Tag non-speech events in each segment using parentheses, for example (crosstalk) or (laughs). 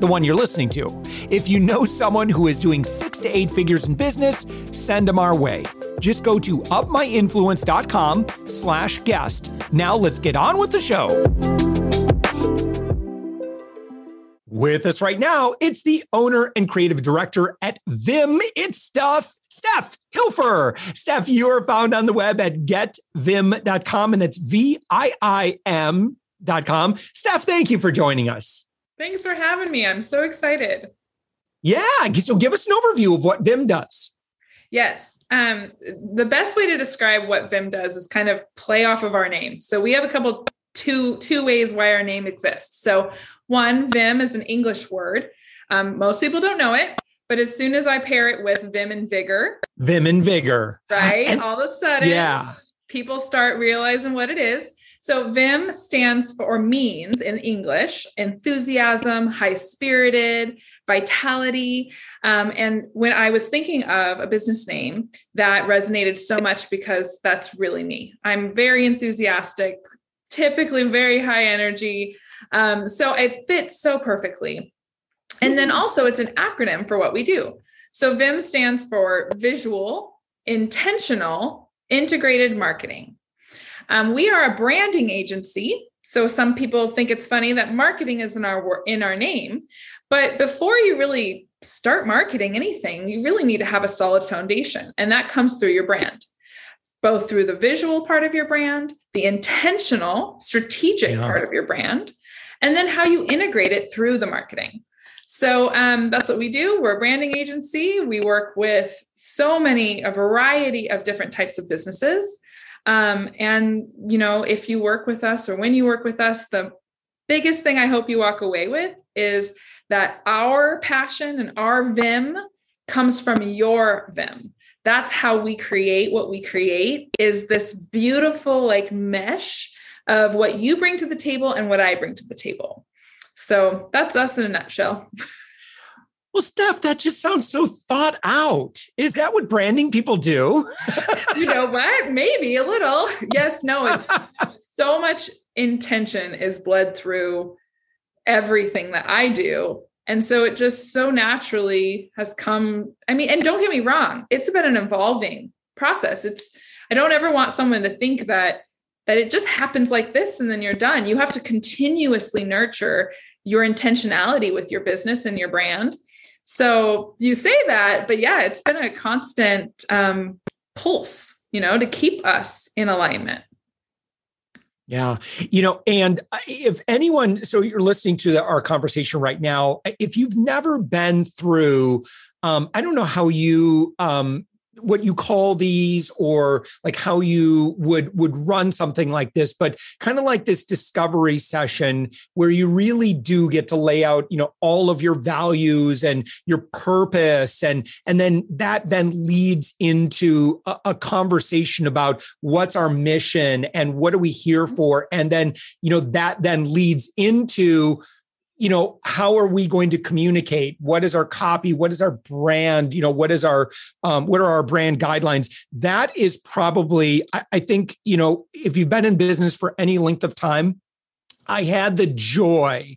the one you're listening to. If you know someone who is doing six to eight figures in business, send them our way. Just go to upmyinfluence.com slash guest. Now let's get on with the show. With us right now, it's the owner and creative director at Viim. It's Steph, Steph Hilfer. Steph, you are found on the web at getviim.com, and that's V I I M.com. Steph, thank you for joining us. Thanks for having me. I'm so excited. Yeah. So give us an overview of what Viim does. Yes. Um, the best way to describe what Viim does is kind of play off of our name. So we have a couple two two ways why our name exists. So one, Vim is an English word. Um, most people don't know it, but as soon as I pair it with Vim and Vigor, Vim and Vigor, right? (laughs) And, all of a sudden, yeah, people start realizing what it is. So VIM stands for or means in English enthusiasm, high spirited, vitality. Um, and when I was thinking of a business name that resonated so much because that's really me. I'm very enthusiastic, typically very high energy. Um, so it fits so perfectly. And then also, it's an acronym for what we do. So VIM stands for visual, intentional, integrated marketing. Um, we are a branding agency. So some people think it's funny that marketing is in our in our name, but before you really start marketing anything, you really need to have a solid foundation, and that comes through your brand, both through the visual part of your brand, the intentional, strategic yeah. part of your brand, and then how you integrate it through the marketing. So um, that's what we do. We're a branding agency. We work with so many, a variety of different types of businesses. Um, and, you know, if you work with us or when you work with us, the biggest thing I hope you walk away with is that our passion and our Vim comes from your Vim. That's how we create what we create is this beautiful like mesh of what you bring to the table and what I bring to the table. So that's us in a nutshell. (laughs) Well, Steph, that just sounds so thought out. Is that what branding people do? you know what? Maybe a little. Yes, no, it's (laughs) so much intention is bled through everything that I do. And so it just so naturally has come. I mean, and don't get me wrong, it's been an evolving process. It's, I don't ever want someone to think that that it just happens like this and then you're done. You have to continuously nurture your intentionality with your business and your brand so you say that, but yeah, it's been a constant um, pulse, you know, to keep us in alignment. Yeah. You know, and if anyone, so you're listening to the, our conversation right now, if you've never been through, um, I don't know how you um, what you call these or like how you would would run something like this but kind of like this discovery session where you really do get to lay out you know all of your values and your purpose and and then that then leads into a, a conversation about what's our mission and what are we here mm-hmm. for? And then you know that then leads into you know how are we going to communicate? What is our copy? What is our brand? You know what is our um, what are our brand guidelines? That is probably I, I think you know if you've been in business for any length of time i had the joy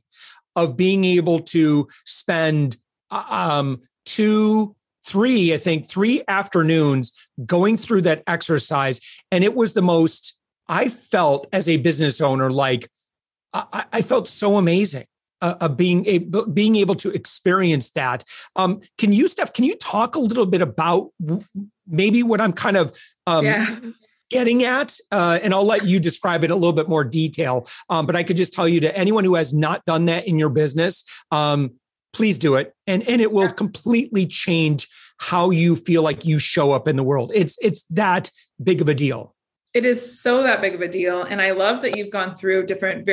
of being able to spend uh, um, two three i think three afternoons going through that exercise. And it was the most i felt as a business owner like I, I felt so amazing uh, being able being able to experience that. Um, can you, Steph? Can you talk a little bit about maybe what I'm kind of um, yeah. getting at? Uh, and I'll let you describe it a little bit more detail. Um, but I could just tell you to anyone who has not done that in your business, um, please do it, and and it will yeah. completely change how you feel like you show up in the world. It's it's that big of a deal it is so that big of a deal and i love that you've gone through different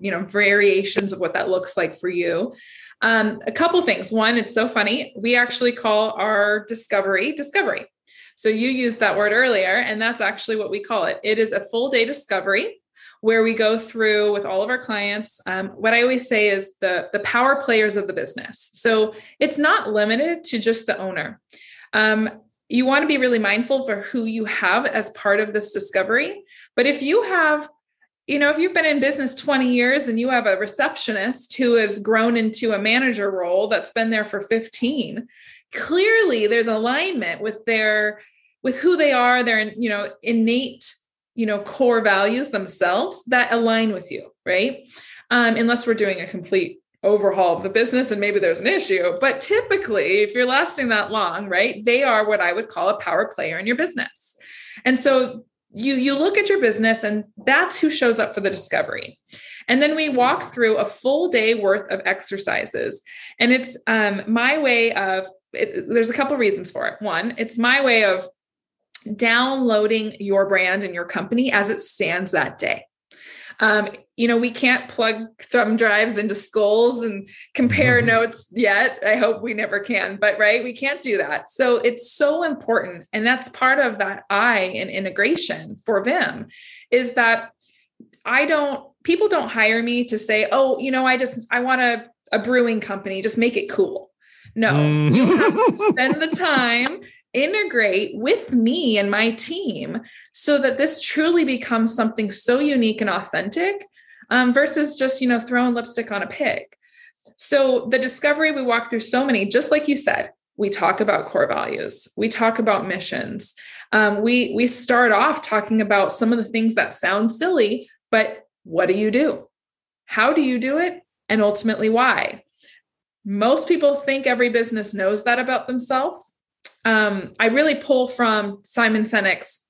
you know variations of what that looks like for you Um, a couple things. One, it's so funny. We actually call our discovery discovery. So you used that word earlier, and that's actually what we call it. It is a full day discovery where we go through with all of our clients. Um, what I always say is the the power players of the business. So it's not limited to just the owner. Um, you want to be really mindful for who you have as part of this discovery. But if you have you know, if you've been in business 20 years and you have a receptionist who has grown into a manager role that's been there for 15, clearly there's alignment with their with who they are, their you know, innate, you know, core values themselves that align with you, right? Um, unless we're doing a complete overhaul of the business and maybe there's an issue. But typically, if you're lasting that long, right, they are what I would call a power player in your business. And so you you look at your business and that's who shows up for the discovery and then we walk through a full day worth of exercises and it's um, my way of it, there's a couple reasons for it one it's my way of downloading your brand and your company as it stands that day um, you know, we can't plug thumb drives into skulls and compare mm-hmm. notes yet. I hope we never can, but right, we can't do that. So it's so important. And that's part of that I in integration for Viim is that I don't, people don't hire me to say, oh, you know, I just, I want a, a brewing company, just make it cool. No, mm. you have to spend the time integrate with me and my team so that this truly becomes something so unique and authentic um, versus just you know throwing lipstick on a pig. So the discovery we walk through so many just like you said we talk about core values we talk about missions. Um, we we start off talking about some of the things that sound silly but what do you do? How do you do it? And ultimately why? Most people think every business knows that about themselves. Um, I really pull from Simon Sinek's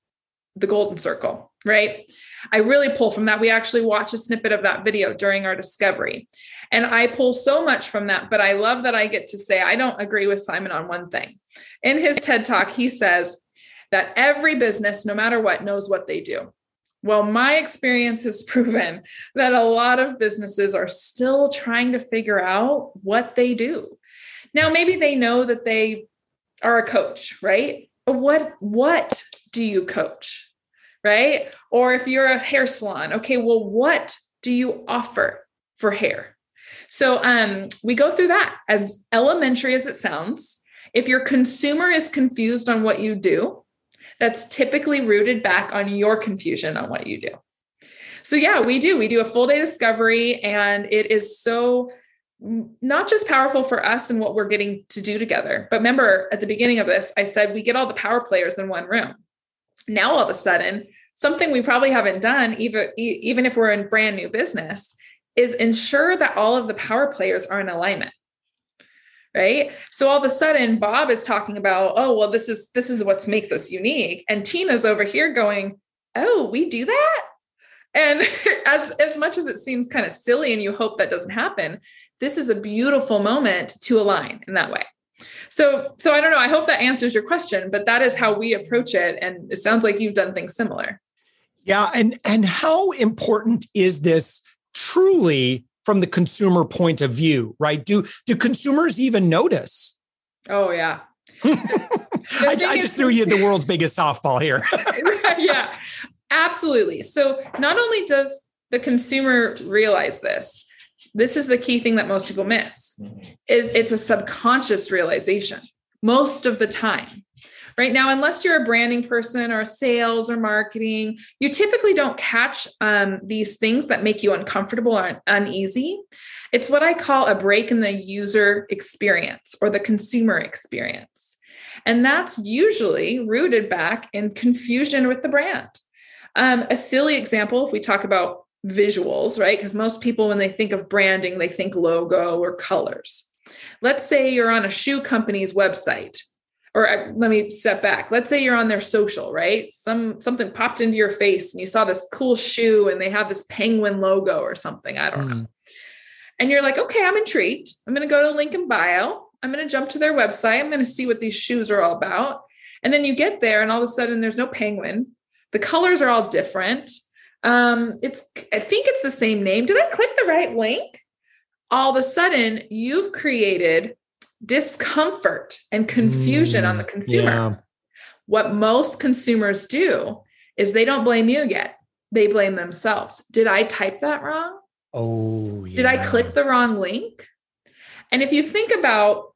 The Golden Circle, right? I really pull from that. We actually watch a snippet of that video during our discovery. And I pull so much from that, but I love that I get to say I don't agree with Simon on one thing. In his TED talk, he says that every business, no matter what, knows what they do. Well, my experience has (laughs) proven that a lot of businesses are still trying to figure out what they do. Now, maybe they know that they are a coach, right? But what what do you coach? Right? Or if you're a hair salon, okay, well what do you offer for hair? So um we go through that as elementary as it sounds. If your consumer is confused on what you do, that's typically rooted back on your confusion on what you do. So yeah, we do. We do a full day discovery and it is so not just powerful for us and what we're getting to do together. But remember at the beginning of this, I said we get all the power players in one room. Now, all of a sudden, something we probably haven't done, even, even if we're in brand new business, is ensure that all of the power players are in alignment. Right. So all of a sudden, Bob is talking about, oh, well, this is this is what makes us unique. And Tina's over here going, oh, we do that. And (laughs) as as much as it seems kind of silly and you hope that doesn't happen, this is a beautiful moment to align in that way so so i don't know i hope that answers your question but that is how we approach it and it sounds like you've done things similar yeah and and how important is this truly from the consumer point of view right? Do do consumers even notice? Oh yeah. (laughs) I, I, just threw you the (laughs) world's biggest softball here. (laughs) Yeah absolutely. So not only does the consumer realize this this is the key thing that most people miss mm-hmm. is it's a subconscious realization. Most of the time right now unless you're a branding person or sales or marketing you typically don't catch um, these things that make you uncomfortable or uneasy it's what i call a break in the user experience or the consumer experience and that's usually rooted back in confusion with the brand um, a silly example if we talk about visuals, right? Because most people, when they think of branding, they think logo or colors. Let's say you're on a shoe company's website, or uh, let me step back. Let's say you're on their social, right? Some something popped into your face and you saw this cool shoe and they have this penguin logo or something. I don't mm. know. Hmm. And you're like, okay, I'm intrigued. I'm going to go to link in bio. I'm going to jump to their website. I'm going to see what these shoes are all about. And then you get there, and all of a sudden, there's no penguin. The colors are all different um, it's I think it's the same name. Did I click the right link? all of a sudden you've created discomfort and confusion mm, on the mm, consumer. Yeah. What most consumers do is they don't blame you yet. They blame themselves. Did I type that wrong? Oh, yeah. Did I click the wrong link? And if you think about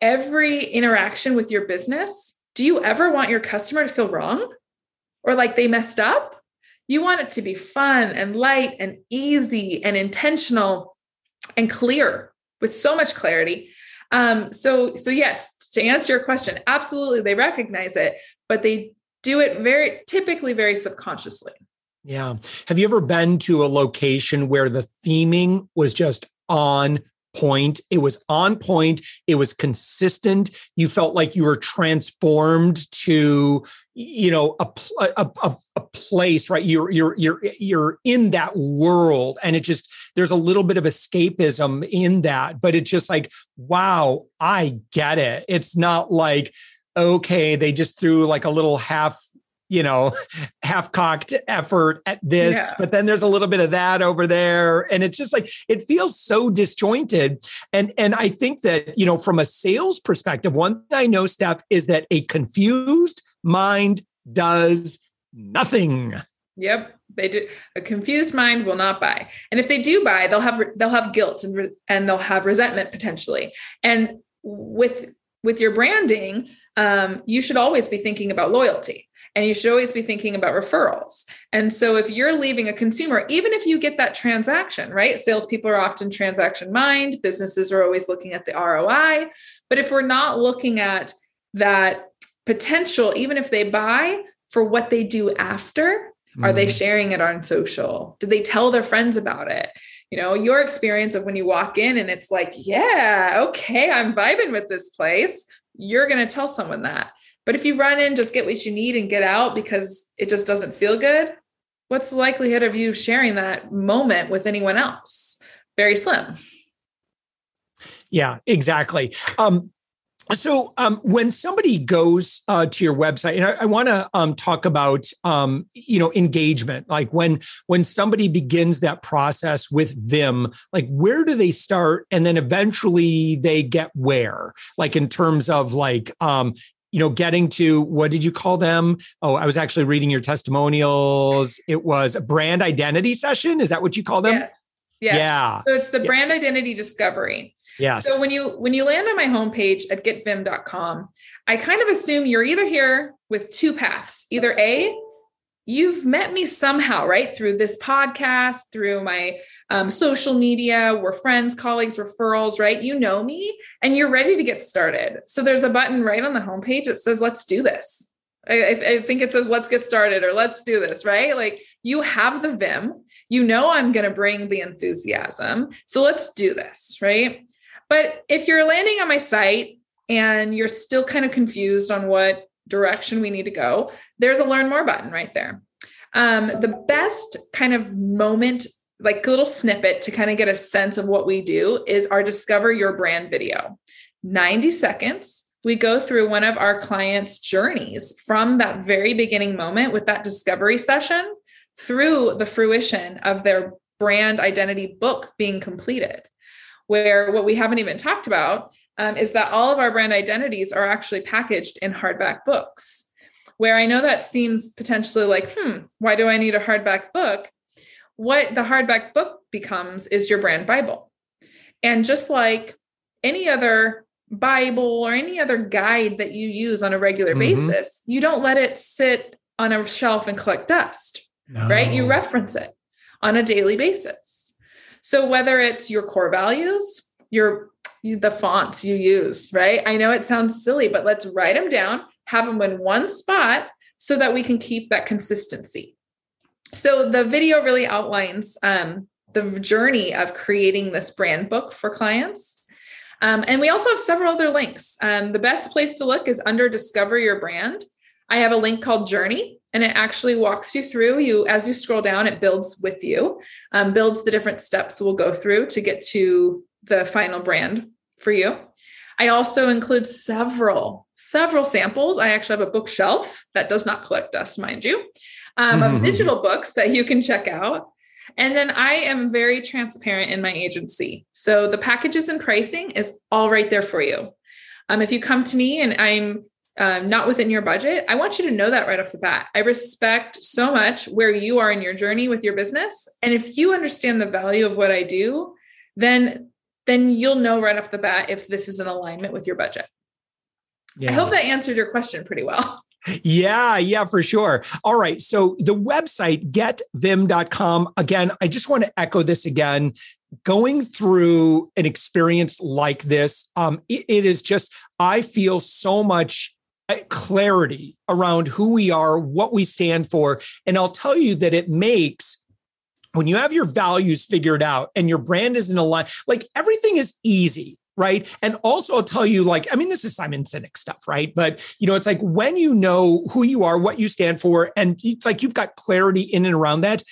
every interaction with your business, do you ever want your customer to feel wrong or like they messed up? You want it to be fun and light and easy and intentional and clear with so much clarity. Um, so, so yes, to answer your question, absolutely, they recognize it, but they do it very typically very subconsciously. Yeah. Have you ever been to a location where the theming was just on point. It was on point. It was consistent. You felt like you were transformed to, you know, a, a, a, place, right? You're, you're, you're, you're in that world. And it just, there's a little bit of escapism in that, but it's just like, wow, I get it. It's not like, okay, they just threw like a little half you know, (laughs) half cocked effort at this, yeah. but then there's a little bit of that over there. And it's just like, it feels so disjointed. And, and I think that, you know, from a sales perspective, one thing I know, Steph, is that a confused mind does nothing. Yep. They do. A confused mind will not buy. And if they do buy, they'll have, they'll have guilt and, re- and they'll have resentment potentially. And with, with your branding, um, you should always be thinking about loyalty and you should always be thinking about referrals. And so if you're leaving a consumer, even if you get that transaction, right? Salespeople are often transaction mind, businesses are always looking at the ROI. But if we're not looking at that potential, even if they buy for what they do after, mm-hmm. are they mm-hmm. sharing it on social? Did they tell their friends about it? You know, your experience of when you walk in and it's like, yeah, okay, I'm vibing with this place. You're going to tell someone that. But if you run in, just get what you need and get out because it just doesn't feel good, what's the likelihood of you sharing that moment with anyone else? Very slim. Yeah, exactly. Um, so um, when somebody goes uh, to your website and i, I want to um, talk about um, you know engagement like when when somebody begins that process with Viim like where do they start and then eventually they get where like in terms of like um, you know, getting to what did you call them? Oh, I was actually reading your testimonials. It was a brand identity session. Is that what you call them? Yes. Yeah. So it's the yeah. brand identity discovery. Yes. So when you when you land on my homepage at getviim.com, I kind of assume you're either here with two paths. Either A, you've met me somehow, right? Through this podcast, through my um, social media, we're friends, colleagues, referrals, right? You know me and you're ready to get started. So there's a button right on the homepage that says, let's do this. I, I think it says, let's get started or let's do this, right? Like you have the Vim, you know, I'm going to bring the enthusiasm. So let's do this, right? But if you're landing on my site and you're still kind of confused on what direction we need to go, there's a learn more button right there. Um, the best kind of moment, like a little snippet to kind of get a sense of what we do, is our Discover Your Brand video. 90 seconds. We go through one of our clients' journeys from that very beginning moment with that discovery session through the fruition of their brand identity book being completed. Where what we haven't even talked about um, is that all of our brand identities are actually packaged in hardback books. Where I know that seems potentially like, hmm, why do I need a hardback book? What the hardback book becomes is your brand Bible. And just like any other Bible or any other guide that you use on a regular mm-hmm. basis, you don't let it sit on a shelf and collect dust, no. right? You reference it on a daily basis. So whether it's your core values, your the fonts you use, right? I know it sounds silly, but let's write them down, have them in one spot so that we can keep that consistency. So the video really outlines um, the journey of creating this brand book for clients. Um, and we also have several other links. Um, the best place to look is under Discover Your Brand. I have a link called Journey, and it actually walks you through. You as you scroll down, it builds with you, um, builds the different steps we'll go through to get to the final brand for you. I also include several, several samples. I actually have a bookshelf that does not collect dust, mind you, um, of (laughs) digital books that you can check out. And then I am very transparent in my agency. So the packages and pricing is all right there for you. Um, if you come to me and I'm um, not within your budget, I want you to know that right off the bat. I respect so much where you are in your journey with your business. And if you understand the value of what I do, then then you'll know right off the bat if this is in alignment with your budget. Yeah. I hope that answered your question pretty well. (laughs) Yeah, yeah, for sure. All right. So the website getviim.com. Again, I just want to echo this again. Going through an experience like this, um, it, it is just, I feel so much clarity around who we are, what we stand for. And I'll tell you that it makes when you have your values figured out and your brand is in a line, like everything is easy. Right. And also, I'll tell you, like, I mean, this is Simon Sinek stuff, right? But, you know, it's like when you know who you are, what you stand for, and it's like you've got clarity in and around that,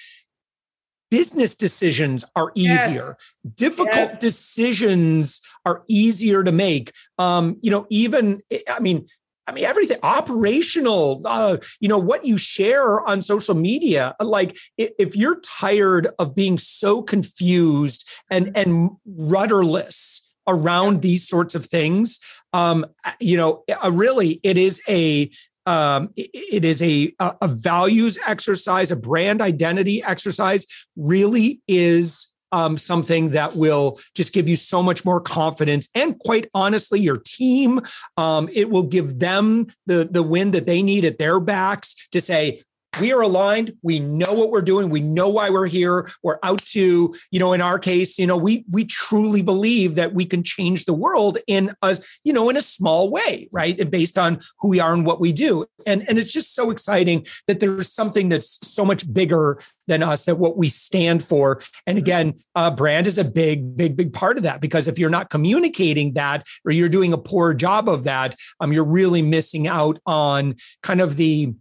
business decisions are easier yes. difficult yes. decisions are easier to make um you know even i mean I mean, everything operational, uh, you know, what you share on social media. Like, if you're tired of being so confused and, and rudderless around these sorts of things, um, you know, uh, really, it is a, um, it is a, a values exercise, a brand identity exercise, really is um, something that will just give you so much more confidence. And quite honestly, your team, um, it will give them the, the win that they need at their backs to say, we are aligned. We know what we're doing. We know why we're here. We're out to you know in our case you know we we truly believe that we can change the world in a you know in a small way right? And based on who we are and what we do. And and it's just so exciting that there's something that's so much bigger than us that what we stand for. And again uh, brand is a big big big part of that because if you're not communicating that or you're doing a poor job of that um, you're really missing out on kind of the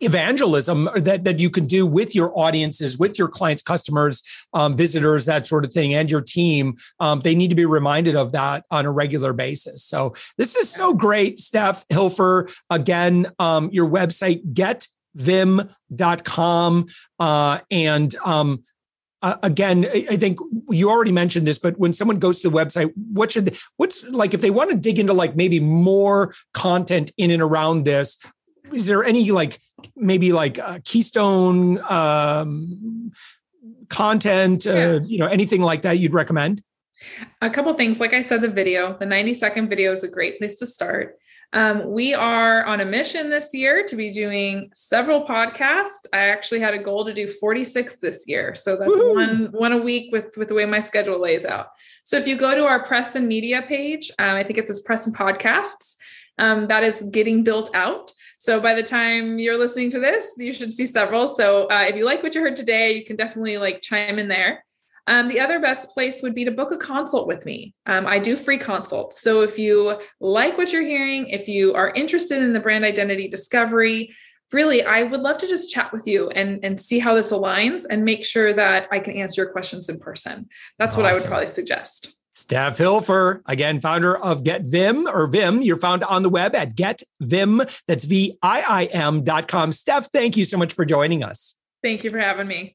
evangelism that, that you can do with your audiences, with your clients, customers, um, visitors, that sort of thing, and your team. Um, they need to be reminded of that on a regular basis. So this is so great, Steph Hilfer. Again, um, your website, getviim.com. Uh, and um, uh, again, I think you already mentioned this, but when someone goes to the website, what should they, what's like if they want to dig into like maybe more content in and around this? Is there any like maybe like uh, keystone um, content, uh, yeah. you know, anything like that you'd recommend? A couple things. Like I said, the video, the 90 second video is a great place to start. Um, we are on a mission this year to be doing several podcasts. I actually had a goal to do 46 this year. So that's Woo-hoo. one, one a week with, with the way my schedule lays out. So if you go to our press and media page, um, I think it says press and podcasts, um, that is getting built out. So by the time you're listening to this, you should see several. So uh, if you like what you heard today, you can definitely like chime in there. Um, the other best place would be to book a consult with me. Um, I do free consults. So if you like what you're hearing, if you are interested in the brand identity discovery, really, I would love to just chat with you and, and see how this aligns and make sure that I can answer your questions in person. That's awesome. what I would probably suggest. Steph Hilfer, again, founder of Get Viim or Viim. You're found on the web at getviim. That's V I I M dot com. Steph, thank you so much for joining us. Thank you for having me.